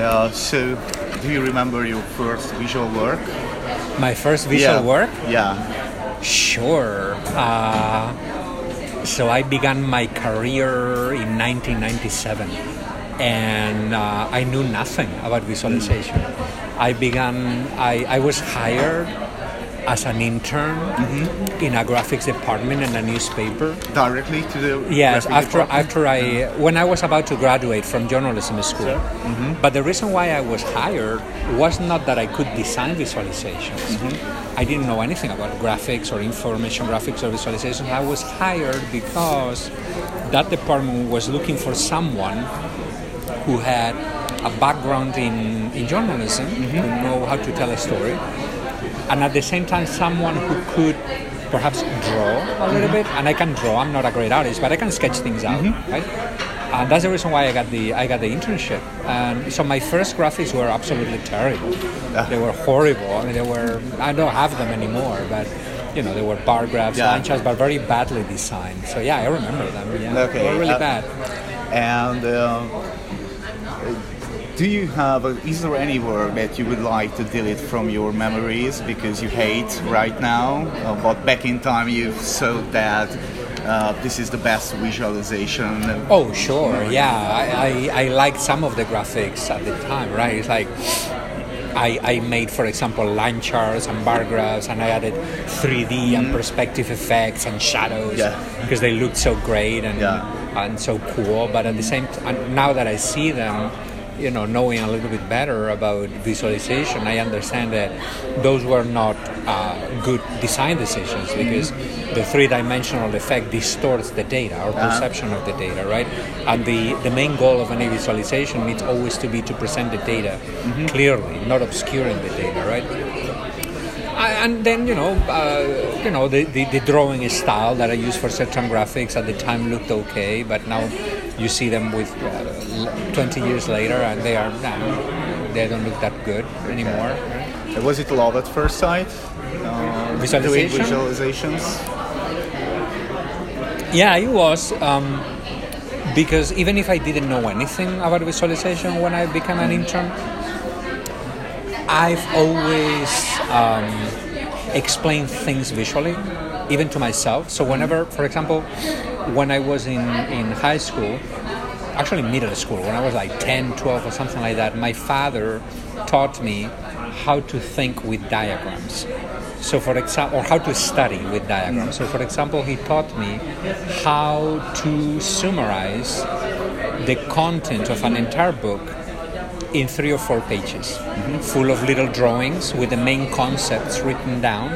Uh, so, do you remember your first visual work? My first visual yeah. work? Yeah. Sure. Uh, so I began my career in 1997, and uh, I knew nothing about visualization. I began. I, I was hired as an intern Mm-hmm. in a graphics department in a newspaper. Directly to the Yes, after department? after I when I was about to graduate from journalism school. Mm-hmm. But the reason why I was hired was not that I could design visualizations. Mm-hmm. I didn't know anything about graphics or information graphics or visualizations. I was hired because that department was looking for someone who had a background in, in journalism, Mm-hmm. who know how to tell a story, and at the same time someone who could perhaps draw a little Mm-hmm. bit. And I can draw. I'm not a great artist, but I can sketch things out, Mm-hmm. right? And that's the reason why I got the I got the internship. And so my first graphics were absolutely terrible. Ah. They were horrible. I mean, they were. I don't have them anymore, but. You know, they were bar graphs, Yeah. line charts, but very badly designed. So yeah, I remember them. Yeah, Okay, they were really uh, bad. And uh, do you have? A, is there any work that you would like to delete from your memories because you hate right now, uh, but back in time you thought that uh, this is the best visualization? Oh, sure. Yeah, I, I, I liked some of the graphics at the time, right? It's like I, I made, for example, line charts and bar graphs, and I added 3D and perspective effects and shadows Yeah. because they looked so great and Yeah. and so cool. But at the same time, now that I see them, you know, knowing a little bit better about visualization, I understand that those were not uh, good design decisions because the three-dimensional effect distorts the data or perception of the data, right? And the, the main goal of any visualization needs always to be to present the data clearly, not obscuring the data, right? And then you know, uh, you know, the, the, the drawing style that I used for certain graphics at the time looked okay, but now you see them with uh, 20 years later, and they are nah, they don't look that good anymore. Uh, Was it love at first sight? Uh, Visualization? visualizations. Yeah, it was. Um, because even if I didn't know anything about visualization when I became an intern, I've always um, explained things visually, even to myself. So whenever, for example, when I was in, in high school, actually middle school, when I was like 10, 12 or something like that, my father taught me how to think with diagrams. So for example, or how to study with diagrams. So for example, he taught me how to summarize the content of an entire book in three or four pages, full of little drawings with the main concepts written down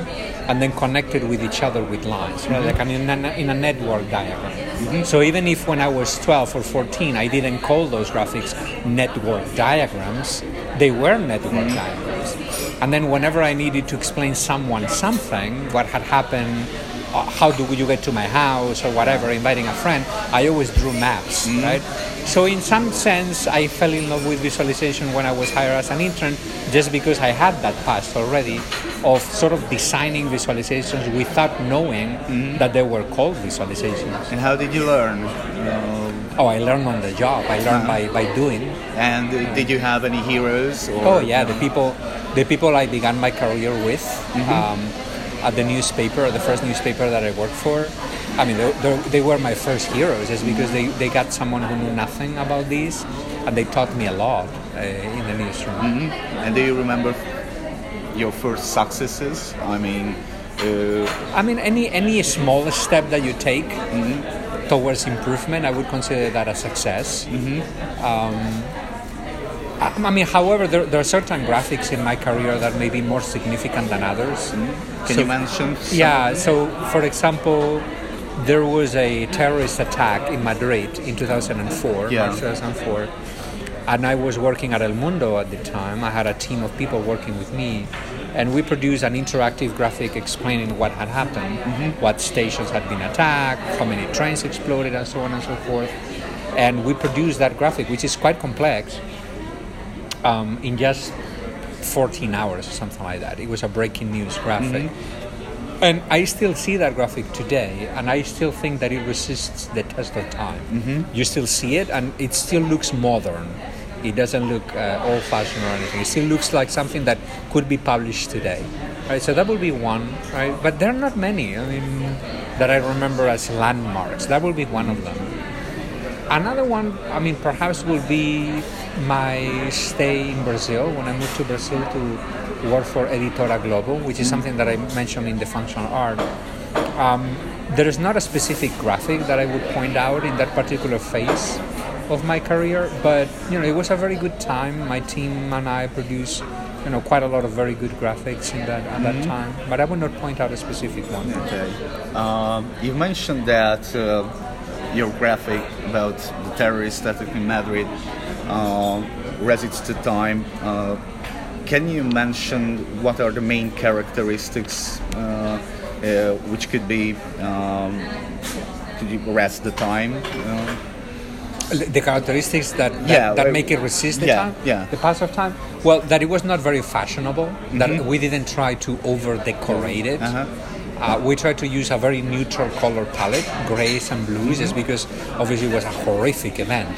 and then connected with each other with lines, right? Mm-hmm. like an, in, a, in a network diagram. So even if when I was 12 or 14 I didn't call those graphics network diagrams, they were network mm-hmm. diagrams. And then whenever I needed to explain someone something, what had happened, uh, how do you get to my house or whatever, inviting a friend, I always drew maps, mm-hmm. right? So in some sense, I fell in love with visualization when I was hired as an intern, just because I had that past already of sort of designing visualizations without knowing that they were called visualizations. And how did you learn? Uh, Oh, I learned on the job. I learned by, by doing. and uh, did you have any heroes? Or, Oh yeah, the people, the people I began my career with Mm-hmm. um, at the newspaper, the first newspaper that I worked for. I mean, they, they, were my first heroes, is because they, they got someone who knew nothing about these, and they taught me a lot uh, in the newsroom. Mm-hmm. And do you remember your first successes? I mean, uh, I mean, any any small step that you take towards improvement, I would consider that a success. Um, I, mean, however, there, there are certain graphics in my career that may be more significant than others. Mm-hmm. can So- you mention? some? Yeah, so for example, there was a terrorist attack in Madrid in 2004, Yeah. March 2004, and I was working at El Mundo at the time. I had a team of people working with me, and we produced an interactive graphic explaining what had happened, mm-hmm. what stations had been attacked, how many trains exploded, and so on and so forth. And we produced that graphic, which is quite complex, um, in just 14 hours or something like that. It was a breaking news graphic. And I still see that graphic today, and I still think that it resists the test of time. You still see it, and it still looks modern. It doesn't look uh, old-fashioned or anything. It still looks like something that could be published today. Right, so that would be one, right? But there are not many. I mean, that I remember as landmarks. That will be one of them. Another one, I mean, perhaps will be my stay in Brazil when I moved to Brazil to work for Editora Globo, which is something that I mentioned in the functional art. Um, there is not a specific graphic that I would point out in that particular phase of my career, but you know, it was a very good time. My team and I produced you know quite a lot of very good graphics in that at that time. But I would not point out a specific one. Okay. Um, you mentioned that uh, your graphic about the terrorist attack in Madrid uh, resists to time. Uh, can you mention what are the main characteristics uh, uh, which could be um, could you rest the time? Uh, the characteristics that that, Yeah, that make it resist the yeah, time yeah. the pass of time well that it was not very fashionable that Mhm. we didn't try to over decorate it Uh-huh. Uh, we tried to use a very neutral color palette grays and blues Mm-hmm. just because obviously it was a horrific event.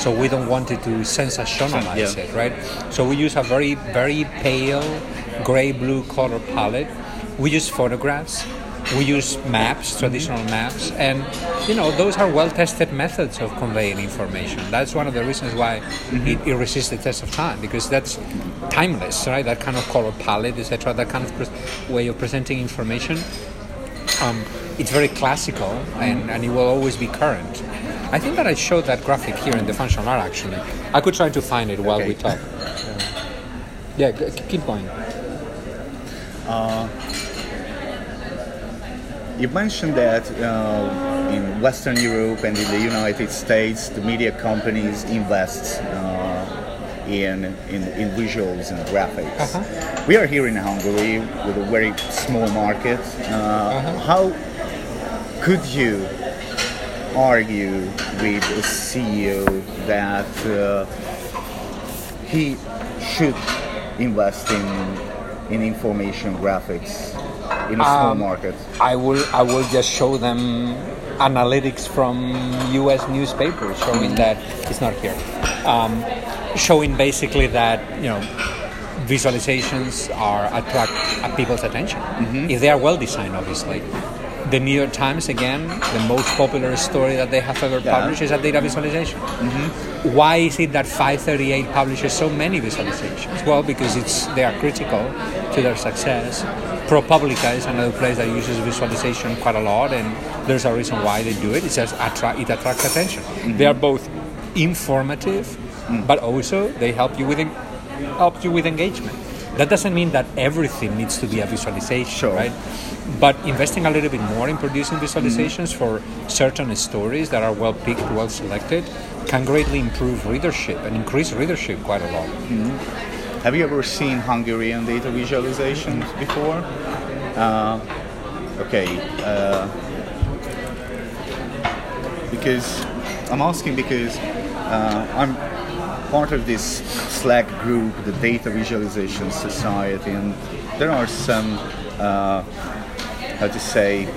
So we don't want it to sensationalize Yeah. it right? So we use a very very pale gray blue color palette. We use photographs. We use maps traditional maps. And you know those are well tested methods of conveying information. That's one of the reasons why it, it resists the test of time because that's timeless right? That kind of color palette etc that kind of pres way of presenting information um, it's very classical and, and it will always be current. I think that i showed that graphic here in the functional art actually. I could try to find it while we talk. Yeah, keep going. You mentioned that uh, in Western Europe and in the United States, the media companies invest uh, in, in in visuals and graphics. Uh-huh. We are here in Hungary with a very small market. Uh, How could you argue with a CEO that uh, he should invest in in information graphics in a small Um, market? I will I will just show them analytics from U.S. newspapers showing that it's not here, um, showing basically that you know visualizations are attract uh, people's attention mm-hmm. if they are well designed, obviously. The New York Times again, the most popular story that they have ever Yeah. published is a data visualization. Mm-hmm. Why is it that 538 publishes so many visualizations? Well, because it's they are critical to their success. ProPublica is another place that uses visualization quite a lot, and there's a reason why they do it. It says attract, it attracts attention. They mm-hmm. are both informative, but also they help you with en- help you with engagement. That doesn't mean that everything needs to be a visualization, Sure. right? But investing a little bit more in producing visualizations for certain stories that are well picked, well selected, can greatly improve readership and increase readership quite a lot. Have you ever seen Hungarian data visualizations before? Uh, okay. Uh, because I'm asking because uh, I'm part of this Slack group, the Data Visualization Society, and there are some, uh, how to say,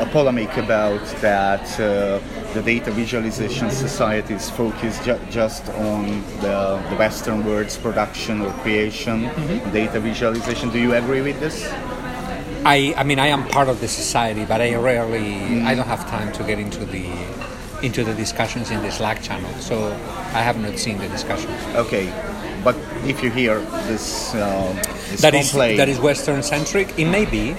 a polemic about that uh, the Data Visualization Society is focused ju- just on the, the Western words production or creation, data visualization. Do you agree with this? I, I mean, I am part of the society, but I rarely, I don't have time to get into the into the discussions in the Slack channel, so I have not seen the discussions. Okay, but if you hear this, uh, this that is that is Western centric. It may be,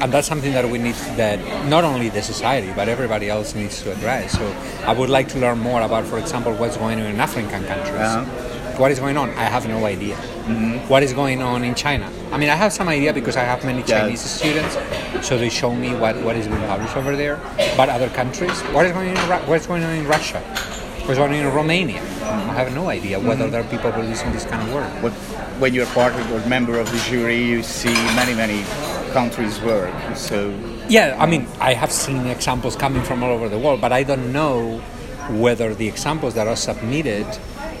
and that's something that we need that not only the society but everybody else needs to address. So I would like to learn more about, for example, what's going on in African countries. Uh-huh. What is going on? I have no idea. Mm-hmm. What is going on in China? I mean, I have some idea because I have many. Chinese students, so they show me what, what is being published over there. But other countries, what is going on? In, what's going on in Russia? What's going on in Romania? Mm-hmm. I have no idea whether mm-hmm. there are people producing this kind of work. But when you're part of or member of the jury, you see many, many countries work. So Yeah, I mean, I have seen examples coming from all over the world, but I don't know whether the examples that are submitted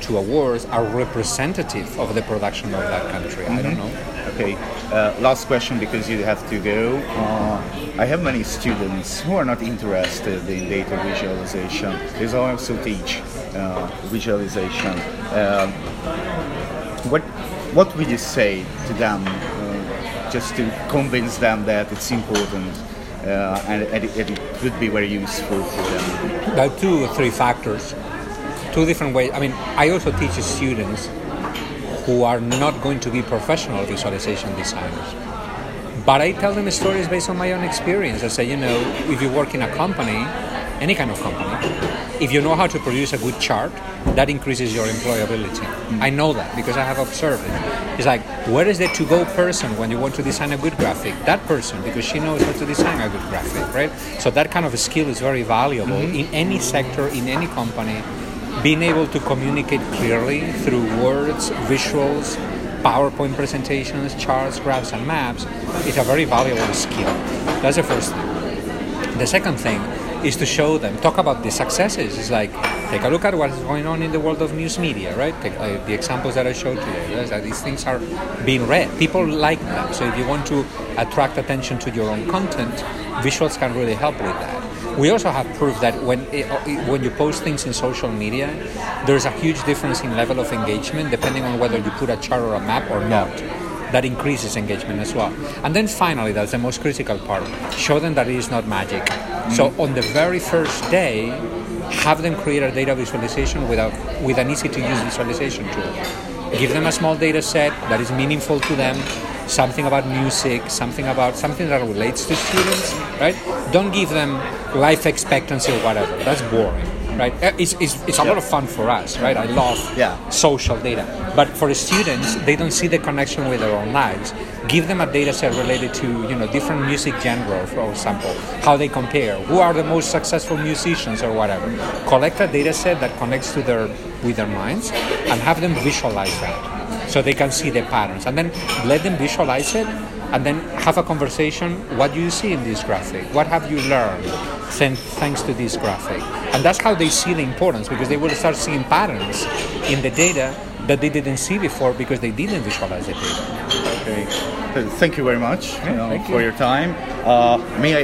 to awards are representative of the production of that country. I don't know. Okay, uh, last question because you have to go. Uh, I have many students who are not interested in data visualization. They also teach. uh, visualization. Um, what what would you say to them, uh, just to convince them that it's important uh, and, and it, it would be very useful for them? There are two or three factors, two different ways. I mean, I also teach students who are not going to be professional visualization designers. But I tell them stories based on my own experience. I say, you know, if you work in a company, any kind of company, if you know how to produce a good chart, that increases your employability. Mm. I know that because I have observed it. It's like, where is the to go person when you want to design a good graphic? That person, because she knows how to design a good graphic, right? So that kind of a skill is very valuable mm-hmm. in any sector, in any company. Being able to communicate clearly through words, visuals, PowerPoint presentations, charts, graphs, and maps is a very valuable skill. That's the first thing. The second thing is to show them, talk about the successes. It's like, take a look at what is going on in the world of news media, right? Take, uh, the examples that I showed today. That these things are being read. People like them. So if you want to attract attention to your own content, visuals can really help with that. We also have proof that when it, when you post things in social media, there's a huge difference in level of engagement depending on whether you put a chart or a map or not. That increases engagement as well. And then finally, that's the most critical part. Show them that it is not magic. Mm-hmm. So on the very first day, have them create a data visualization with, a, with an easy to use visualization tool. Give them a small data set that is meaningful to them, something about music, something about something that relates to students, right? Don't give them life expectancy or whatever. That's boring, right? Uh, it's, it's, it's a lot of fun for us, right? I love yeah. social data. But for the students, they don't see the connection with their own lives. Give them a data set related to, you know, different music genre, for example, how they compare, who are the most successful musicians or whatever. Collect a data set that connects to their with their minds and have them visualize that so they can see the patterns. And then let them visualize it and then have a conversation. What do you see in this graphic? What have you learned thanks to this graphic? And that's how they see the importance because they will start seeing patterns in the data that they didn't see before because they didn't visualize the data. Okay. Thank you very much yeah, you know, for your time. Uh, may I